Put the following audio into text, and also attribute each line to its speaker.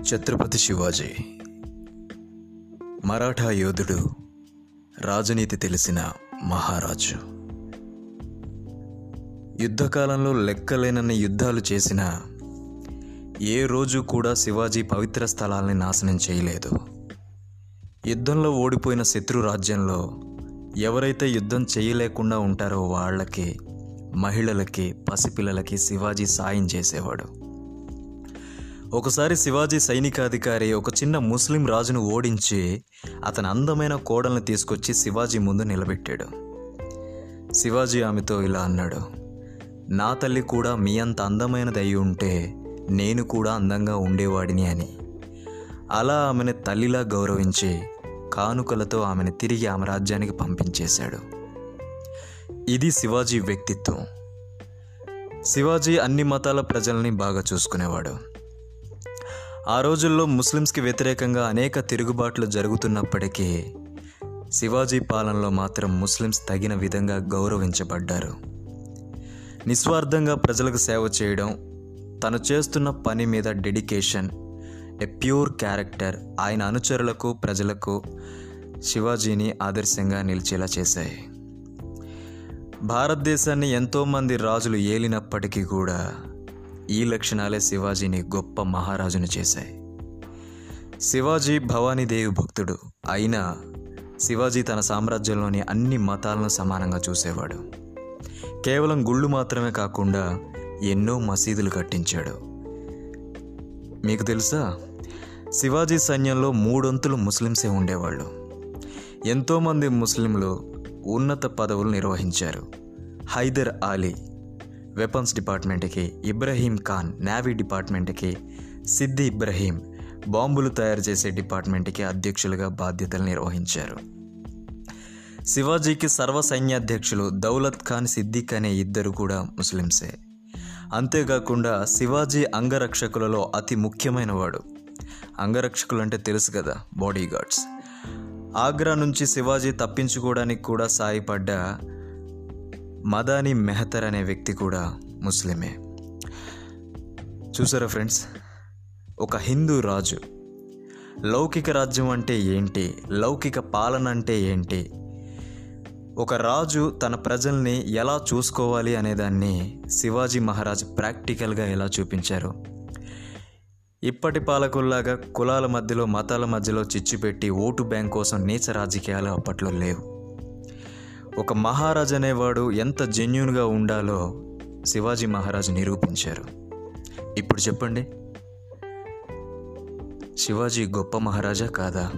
Speaker 1: ఛత్రపతి శివాజీ మరాఠా యోధుడు రాజనీతి తెలిసిన మహారాజు. యుద్ధకాలంలో లెక్కలేనన్ని యుద్ధాలు చేసిన ఏ రోజు కూడా శివాజీ పవిత్ర స్థలాల్ని నాశనం చేయలేదు. యుద్ధంలో ఓడిపోయిన శత్రు రాజ్యంలో ఎవరైతే యుద్ధం చేయలేకుండా ఉంటారో వాళ్ళకి మహిళలకి పసిపిల్లలకి శివాజీ సాయం చేసేవాడు. ఒకసారి శివాజీ సైనికాధికారి ఒక చిన్న ముస్లిం రాజును ఓడించి అతని అందమైన కోడల్ని తీసుకొచ్చి శివాజీ ముందు నిలబెట్టాడు. శివాజీ ఆమెతో ఇలా అన్నాడు నా తల్లి కూడా మీ అంత అందమైనది అయి ఉంటే నేను కూడా అందంగా ఉండేవాడిని అని. అలా ఆమెను తల్లిలా గౌరవించి కానుకలతో ఆమెను తిరిగి ఆమె రాజ్యానికి పంపించేశాడు. ఇది శివాజీ వ్యక్తిత్వం. శివాజీ అన్ని మతాల ప్రజల్ని బాగా చూసుకునేవాడు. ఆ రోజుల్లో ముస్లిమ్స్కి వ్యతిరేకంగా అనేక తిరుగుబాట్లు జరుగుతున్నప్పటికీ శివాజీ పాలనలో మాత్రం ముస్లిమ్స్ తగిన విధంగా గౌరవించబడ్డారు. నిస్వార్థంగా ప్రజలకు సేవ చేయడం తను చేస్తున్న పని మీద డెడికేషన్ ఎ ప్యూర్ క్యారెక్టర్ ఆయన అనుచరులకు ప్రజలకు శివాజీని ఆదర్శంగా నిలిచేలా చేశాయి. భారతదేశాన్ని ఎంతోమంది రాజులు ఏలినప్పటికీ కూడా ఈ లక్షణాలే శివాజీని గొప్ప మహారాజును చేశాయి. శివాజీ భవానీదేవి భక్తుడు. అయినా శివాజీ తన సామ్రాజ్యంలోని అన్ని మతాలను సమానంగా చూసేవాడు. కేవలం గుళ్ళు మాత్రమే కాకుండా ఎన్నో మసీదులు కట్టించాడు. మీకు తెలుసా? శివాజీ సైన్యంలో మూడొంతులు ముస్లిమ్సే ఉండేవాళ్ళు. ఎంతోమంది ముస్లింలు ఉన్నత పదవులు నిర్వహించారు. హైదర్ అలీ వెపన్స్ డిపార్ట్మెంట్కి ఇబ్రహీం ఖాన్ నేవీ డిపార్ట్మెంట్కి సిద్ది ఇబ్రహీం బాంబులు తయారు చేసే డిపార్ట్మెంట్కి అధ్యక్షులుగా బాధ్యతలు నిర్వహించారు. శివాజీకి సర్వ సైన్యాధ్యక్షులు దౌలత్ ఖాన్ సిద్దిక్ అనే ఇద్దరు కూడా ముస్లింసే అంతేకాకుండా శివాజీ అంగరక్షకులలో అతి ముఖ్యమైన వాడు అంగరక్షకులు అంటే తెలుసు కదా బాడీగార్డ్స్ ఆగ్రా నుంచి శివాజీ తప్పించుకోవడానికి కూడా సాయపడ్డ మదాని మెహతర్ అనే వ్యక్తి కూడా ముస్లిమే. చూసారా ఫ్రెండ్స్? ఒక హిందూ రాజు. లౌకిక రాజ్యం అంటే ఏంటి? లౌకిక పాలన అంటే ఏంటి? ఒక రాజు తన ప్రజల్ని ఎలా చూసుకోవాలి అనేదాన్ని శివాజీ మహారాజ్ ప్రాక్టికల్గా ఎలా చూపించారు? ఇప్పటి పాలకుల్లాగా కులాల మధ్యలో మతాల మధ్యలో చిచ్చుపెట్టి ఓటు బ్యాంక్ కోసం నీచ రాజకీయాలు అప్పట్లో లేవు. ఒక మహారాజ్ అనేవాడు ఎంత జెన్యున్గా ఉండాలో శివాజీ మహారాజు నిరూపించారు. ఇప్పుడు చెప్పండి. శివాజీ గొప్ప మహారాజా కాదా?